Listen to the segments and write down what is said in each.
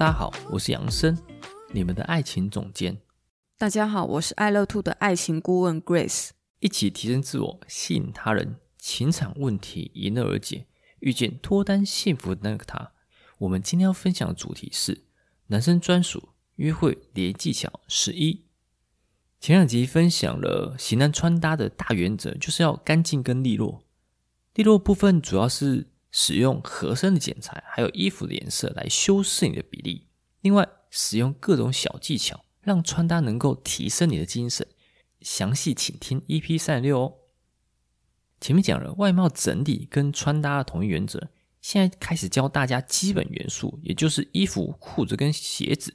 大家好，我是杨生，你们的爱情总监。大家好，我是爱乐 Two 的爱情顾问 Grace。一起提升自我，吸引他人，情场问题迎刃而解，遇见脱单幸福的那个他。我们今天要分享的主题是男生专属约会连技巧十一。前两集分享了型男穿搭的大原则，就是要干净跟利落。利落部分主要是。使用合身的剪裁，还有衣服的颜色来修饰你的比例。另外，使用各种小技巧，让穿搭能够提升你的精神。详细请听 EP 三十六哦。前面讲了外貌整理跟穿搭的统一原则，现在开始教大家基本元素，也就是衣服、裤子跟鞋子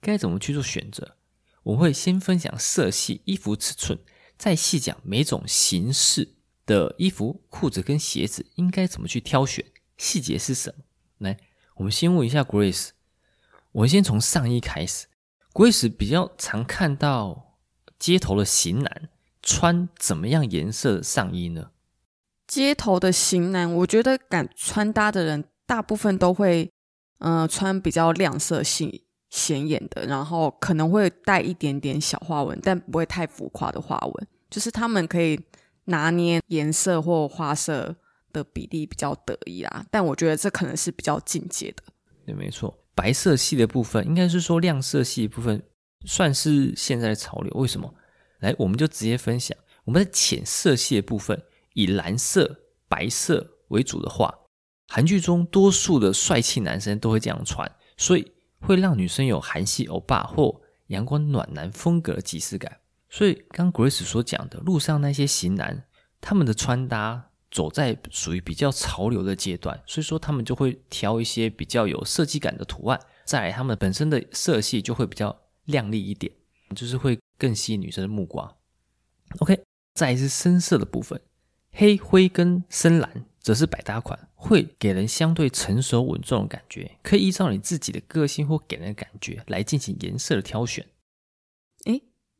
该怎么去做选择。我会先分享色系、衣服尺寸，再细讲每种形式。的衣服、裤子跟鞋子应该怎么去挑选？细节是什么？来，我们先问一下 Grace。我们先从上衣开始。Grace 比较常看到街头的型男穿怎么样颜色的上衣呢？街头的型男，我觉得敢穿搭的人，大部分都会，嗯、穿比较亮色系、显眼的，然后可能会带一点点小花纹，但不会太浮夸的花纹，就是他们可以。拿捏颜色或花色的比例比较得意啦，但我觉得这可能是比较进阶的。对，没错，白色系的部分应该是说亮色系部分算是现在的潮流。为什么？来，我们就直接分享。我们的浅色系的部分，以蓝色、白色为主的话，韩剧中多数的帅气男生都会这样穿，所以会让女生有韩系欧巴或阳光暖男风格的即视感。所以，刚 Grace 所讲的，路上那些型男，他们的穿搭走在属于比较潮流的阶段，所以说他们就会挑一些比较有设计感的图案，再来他们本身的色系就会比较亮丽一点，就是会更吸引女生的目光。OK，再是深色的部分，黑灰跟深蓝则是百搭款，会给人相对成熟稳重的感觉，可以依照你自己的个性或给人的感觉来进行颜色的挑选。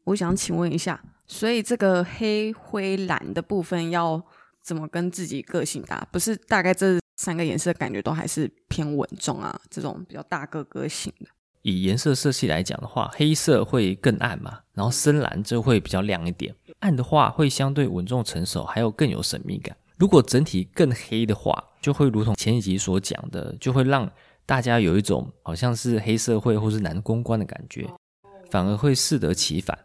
诶我想请问一下，所以这个黑灰蓝的部分要怎么跟自己个性搭？不是大概这三个颜色感觉都还是偏稳重啊，这种比较大个个性的。以颜色色系来讲的话，黑色会更暗嘛，然后深蓝就会比较亮一点。暗的话会相对稳重成熟，还有更有神秘感。如果整体更黑的话，就会如同前几集所讲的，就会让大家有一种好像是黑社会或是男公关的感觉，反而会适得其反。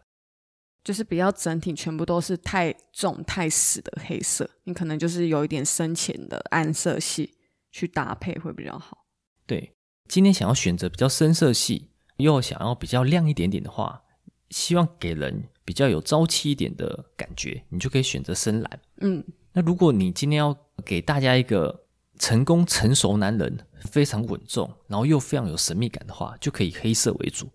就是比较整体，全部都是太重太死的黑色，你可能就是有一点深浅的暗色系去搭配会比较好。对，今天想要选择比较深色系，又想要比较亮一点点的话，希望给人比较有朝气一点的感觉，你就可以选择深蓝。嗯，那如果你今天要给大家一个成功成熟男人，非常稳重，然后又非常有神秘感的话，就可以黑色为主，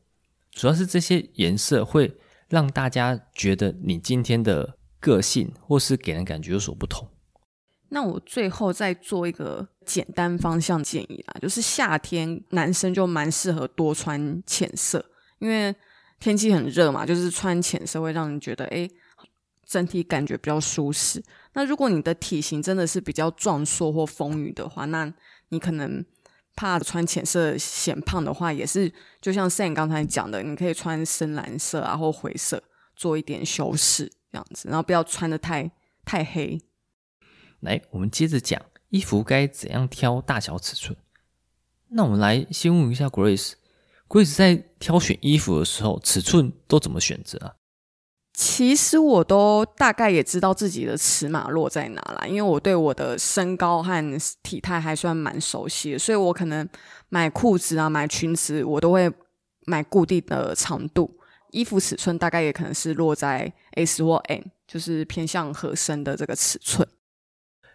主要是这些颜色会。让大家觉得你今天的个性或是给人感觉有所不同。那我最后再做一个简单方向建议啦，就是夏天男生就蛮适合多穿浅色，因为天气很热嘛，就是穿浅色会让人觉得诶，整体感觉比较舒适。那如果你的体型真的是比较壮硕或丰腴的话，那你可能。怕穿浅色显胖的话，也是就像 Sam 刚才讲的，你可以穿深蓝色啊或灰色做一点修饰，这样子，然后不要穿的太太黑。来，我们接着讲衣服该怎样挑大小尺寸。那我们来先问一下 Grace，Grace 在挑选衣服的时候，尺寸都怎么选择啊？其实我都大概也知道自己的尺码落在哪啦，因为我对我的身高和体态还算蛮熟悉的，所以我可能买裤子啊、买裙子，我都会买固定的长度。衣服尺寸大概也可能是落在 S 或 M，就是偏向合身的这个尺寸。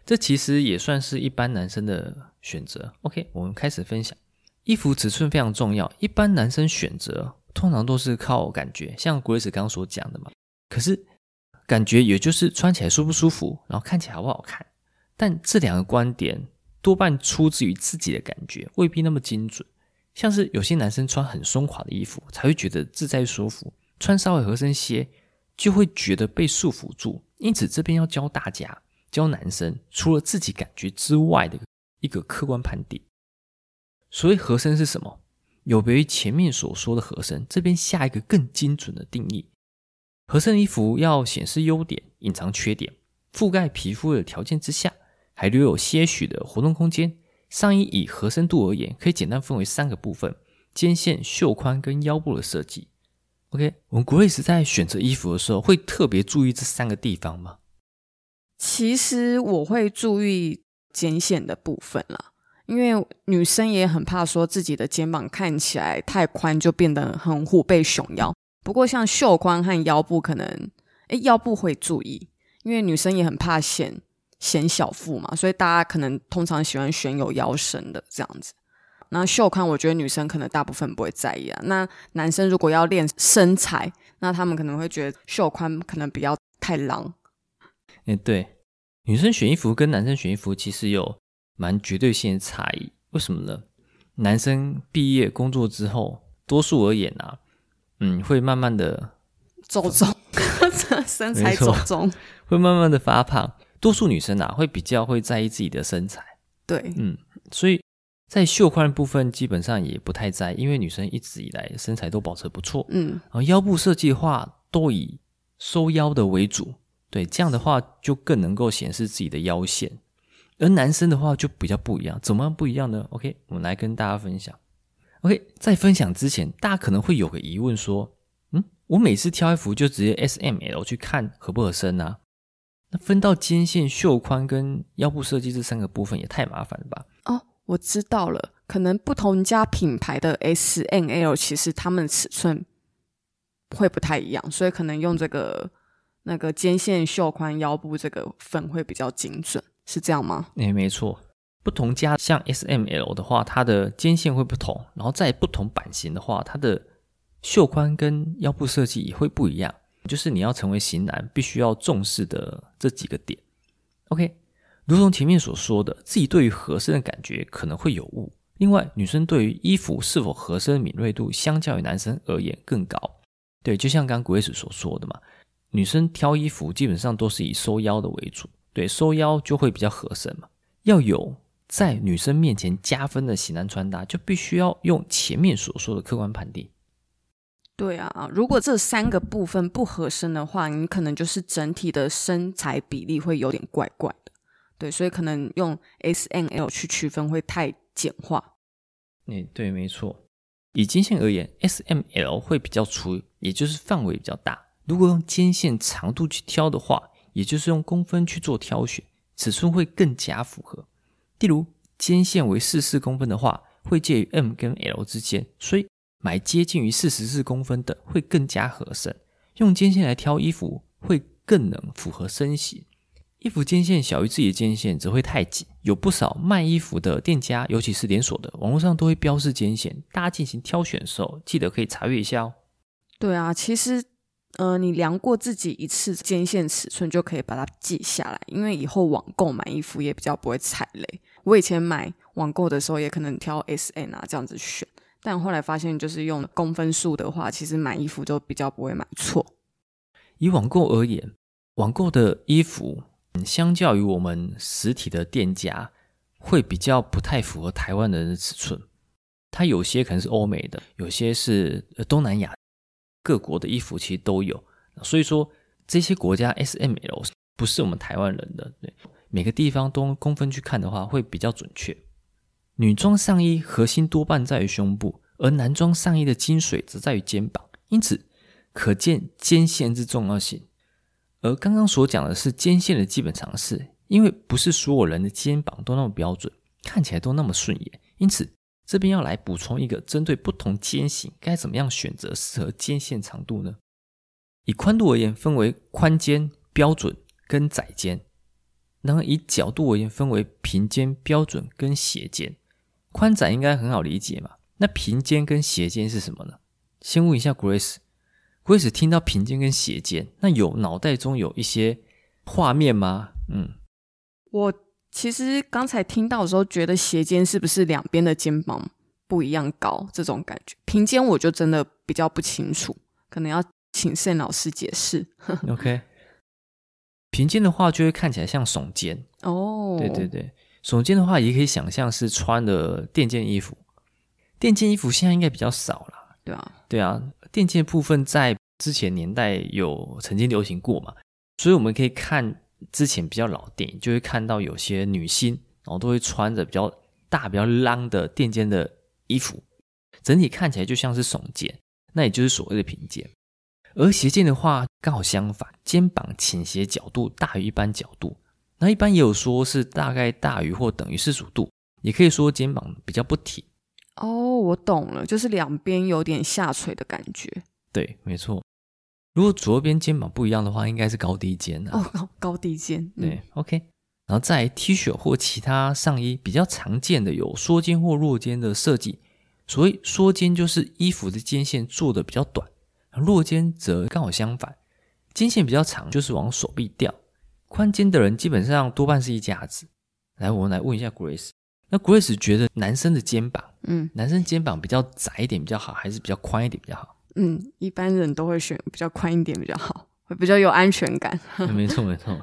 这其实也算是一般男生的选择。OK，我们开始分享。衣服尺寸非常重要，一般男生选择通常都是靠感觉，像 Grace 刚刚所讲的嘛。可是感觉也就是穿起来舒不舒服，然后看起来好不好看。但这两个观点多半出自于自己的感觉，未必那么精准。像是有些男生穿很松垮的衣服才会觉得自在舒服，穿稍微合身些就会觉得被束缚住。因此这边要教大家，教男生除了自己感觉之外的一个客观判定。所谓合身是什么？有别于前面所说的合身，这边下一个更精准的定义：合身衣服要显示优点、隐藏缺点、覆盖皮肤的条件之下。还留有些许的活动空间。上衣以合身度而言，可以简单分为三个部分：肩线、袖宽跟腰部的设计。OK，我们 Grace 在选择衣服的时候，会特别注意这三个地方吗？其实我会注意肩线的部分啦，因为女生也很怕说自己的肩膀看起来太宽，就变得很虎背熊腰。不过像袖宽和腰部，可能诶腰部会注意，因为女生也很怕显。显小腹嘛，所以大家可能通常喜欢选有腰身的这样子。那袖宽，我觉得女生可能大部分不会在意啊。那男生如果要练身材，那他们可能会觉得袖宽可能比较太狼。哎，对，女生选衣服跟男生选衣服其实有蛮绝对性的差异。为什么呢？男生毕业工作之后，多数而言啊，嗯，会慢慢的走中，身材走中，会慢慢的发胖。多数女生啊，会比较会在意自己的身材，对，嗯，所以在袖宽的部分基本上也不太在意，因为女生一直以来身材都保持不错，嗯，然后腰部设计的话都以收腰的为主，对，这样的话就更能够显示自己的腰线，而男生的话就比较不一样，怎么样不一样呢？OK，我们来跟大家分享。OK，在分享之前，大家可能会有个疑问说，嗯，我每次挑衣服就直接 S M L 去看合不合身啊？那分到肩线、袖宽跟腰部设计这三个部分也太麻烦了吧？哦，我知道了，可能不同家品牌的 S、M、L 其实它们尺寸会不太一样，所以可能用这个那个肩线、袖宽、腰部这个分会比较精准，是这样吗？诶，没错，不同家像 S、M、L 的话，它的肩线会不同，然后在不同版型的话，它的袖宽跟腰部设计也会不一样。就是你要成为型男，必须要重视的这几个点。OK，如同前面所说的，自己对于合身的感觉可能会有误。另外，女生对于衣服是否合身的敏锐度，相较于男生而言更高。对，就像刚刚 Grace 所说的嘛，女生挑衣服基本上都是以收腰的为主。对，收腰就会比较合身嘛。要有在女生面前加分的型男穿搭，就必须要用前面所说的客观判定。对啊，如果这三个部分不合身的话，你可能就是整体的身材比例会有点怪怪的。对，所以可能用 S、M、L 去区分会太简化。诶，对，没错。以肩线而言，S、M、L 会比较粗，也就是范围比较大。如果用肩线长度去挑的话，也就是用公分去做挑选，尺寸会更加符合。例如，肩线为四四公分的话，会介于 M 跟 L 之间，所以。买接近于四十四公分的会更加合身，用肩线来挑衣服会更能符合身形。衣服肩线小于自己的肩线则会太紧，有不少卖衣服的店家，尤其是连锁的，网络上都会标示肩线，大家进行挑选的时候记得可以查阅一下哦。对啊，其实呃，你量过自己一次肩线尺寸就可以把它记下来，因为以后网购买衣服也比较不会踩雷。我以前买网购的时候也可能挑 S、M 啊这样子选。但后来发现，就是用公分数的话，其实买衣服就比较不会买错。以网购而言，网购的衣服，相较于我们实体的店家，会比较不太符合台湾人的尺寸。它有些可能是欧美的，有些是东南亚各国的衣服，其实都有。所以说，这些国家 S、M、L 不是我们台湾人的。对，每个地方都公分去看的话，会比较准确。女装上衣核心多半在于胸部，而男装上衣的精髓则在于肩膀，因此可见肩线之重要性。而刚刚所讲的是肩线的基本常识，因为不是所有人的肩膀都那么标准，看起来都那么顺眼，因此这边要来补充一个针对不同肩型该怎么样选择适合肩线长度呢？以宽度而言，分为宽肩、标准跟窄肩；然后以角度而言，分为平肩、标准跟斜肩。宽窄应该很好理解嘛。那平肩跟斜肩是什么呢？先问一下 Grace，Grace 听到平肩跟斜肩，那有脑袋中有一些画面吗？嗯，我其实刚才听到的时候，觉得斜肩是不是两边的肩膀不一样高这种感觉？平肩我就真的比较不清楚，可能要请 Sam 老师解释。OK，平肩的话就会看起来像耸肩。哦。对对对，耸肩的话也可以想象是穿的垫肩衣服。垫肩衣服现在应该比较少了，对啊，对啊，垫肩部分在之前年代有曾经流行过嘛，所以我们可以看之前比较老电影，就会看到有些女星，然后都会穿着比较大、比较浪的垫肩的衣服，整体看起来就像是耸肩，那也就是所谓的平肩。而斜肩的话，刚好相反，肩膀倾斜角度大于一般角度，那一般也有说是大概大于或等于四十五度，也可以说肩膀比较不挺。哦，我懂了，就是两边有点下垂的感觉。对，没错。如果左边肩膀不一样的话，应该是高低肩啊。哦，高高低肩。对，嗯，OK。然后在 T 恤或其他上衣比较常见的有缩肩或落肩的设计。所谓缩肩，就是衣服的肩线做的比较短；落肩则刚好相反，肩线比较长，就是往手臂掉。宽肩的人基本上多半是一架子。来，我们来问一下 Grace。那 Grace 觉得男生的肩膀，嗯，男生肩膀比较窄一点比较好，还是比较宽一点比较好？嗯，一般人都会选比较宽一点比较好，会比较有安全感。没错没错，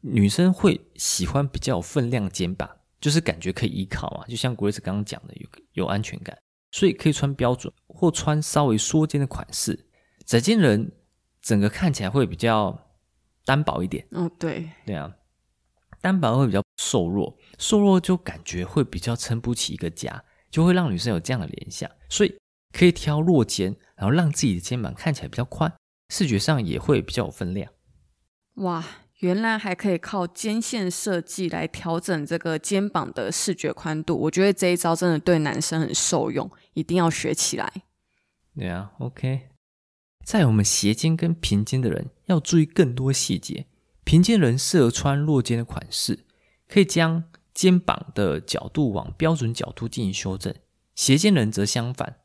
女生会喜欢比较有分量的肩膀，就是感觉可以依靠嘛，就像 Grace 刚刚讲的，有有安全感，所以可以穿标准或穿稍微缩肩的款式。窄肩人整个看起来会比较单薄一点。哦，对，对啊。单薄会比较瘦弱，瘦弱就感觉会比较撑不起一个家，就会让女生有这样的联想，所以可以挑弱肩，然后让自己的肩膀看起来比较宽，视觉上也会比较有分量。哇，原来还可以靠肩线设计来调整这个肩膀的视觉宽度，我觉得这一招真的对男生很受用，一定要学起来。对啊，OK，在我们斜肩跟平肩的人要注意更多细节。平肩人适合穿落肩的款式，可以将肩膀的角度往标准角度进行修正。斜肩人则相反，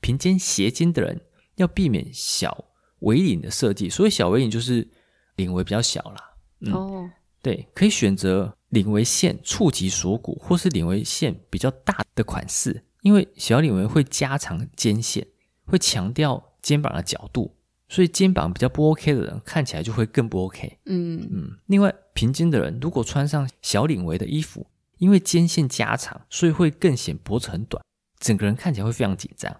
平肩斜肩的人要避免小 V 领的设计。所以小 V 领就是领围比较小啦。嗯、哦，对，可以选择领围线触及锁骨，或是领围线比较大的款式，因为小领围会加长肩线，会强调肩膀的角度。所以肩膀比较不 OK 的人看起来就会更不 OK。嗯嗯。另外，平肩的人如果穿上小领围的衣服，因为肩线加长，所以会更显脖子很短，整个人看起来会非常紧张。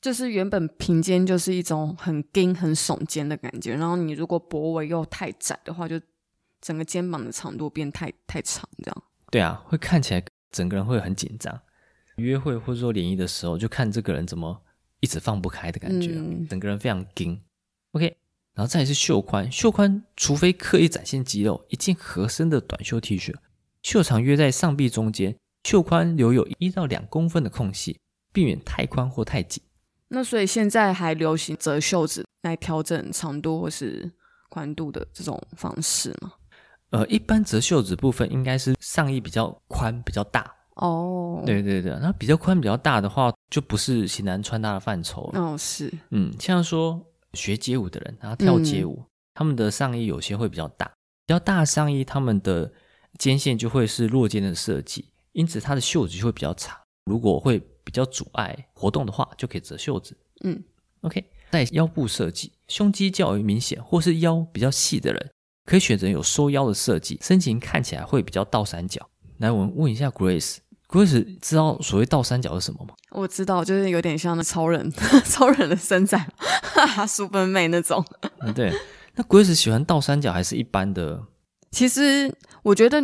就是原本平肩就是一种很紧、很耸肩的感觉，然后你如果脖围又太窄的话，就整个肩膀的长度变太太长，这样。对啊，会看起来整个人会很紧张。约会或者说联谊的时候，就看这个人怎么一直放不开的感觉，嗯、整个人非常紧。OK，然后再来是袖宽，袖宽除非刻意展现肌肉，一件合身的短袖 T 恤，袖长约在上臂中间，袖宽留有一到两公分的空隙，避免太宽或太紧。那所以现在还流行折袖子来调整长度或是宽度的这种方式吗？呃，一般折袖子部分应该是上衣比较宽比较大哦。对对对，那比较宽比较大的话，就不是型男穿搭的范畴了。哦，是，嗯，像说。学街舞的人，然后跳街舞，嗯、他们的上衣有些会比较大，比较大的上衣，他们的肩线就会是落肩的设计，因此它的袖子就会比较长。如果会比较阻碍活动的话，就可以折袖子。嗯，OK，在腰部设计，胸肌较为明显或是腰比较细的人，可以选择有收腰的设计，身形看起来会比较倒三角。来，我们问一下 Grace。Grace 知道所谓倒三角是什么吗？我知道，就是有点像那超人，超人的身材，哈哈，Superman 那种。嗯，对。那 Grace 喜欢倒三角还是一般的？其实我觉得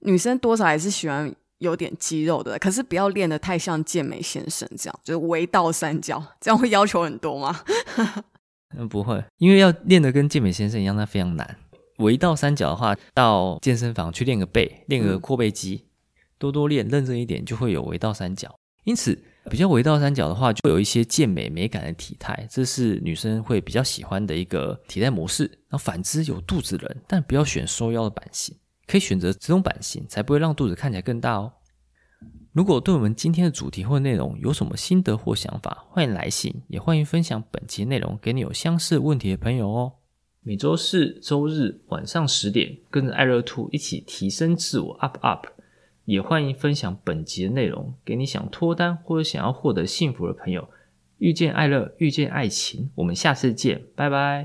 女生多少还是喜欢有点肌肉的，可是不要练得太像健美先生这样，就是微倒三角，这样会要求很多吗？嗯，不会，因为要练得跟健美先生一样，那非常难。围倒三角的话，到健身房去练个背，练个阔背肌。多多练，认真一点，就会有微倒三角。因此，比较微倒三角的话，就会有一些健美美感的体态，这是女生会比较喜欢的一个体态模式。那反之，有肚子的人，但不要选收腰的版型，可以选择这种版型，才不会让肚子看起来更大哦。如果对我们今天的主题或内容有什么心得或想法，欢迎来信，也欢迎分享本期内容给你有相似问题的朋友哦。每周四、周日晚上十点，跟着爱乐兔一起提升自我，up up。也欢迎分享本集的内容给你想脱单或者想要获得幸福的朋友。遇见爱乐，遇见爱情，我们下次见，拜拜。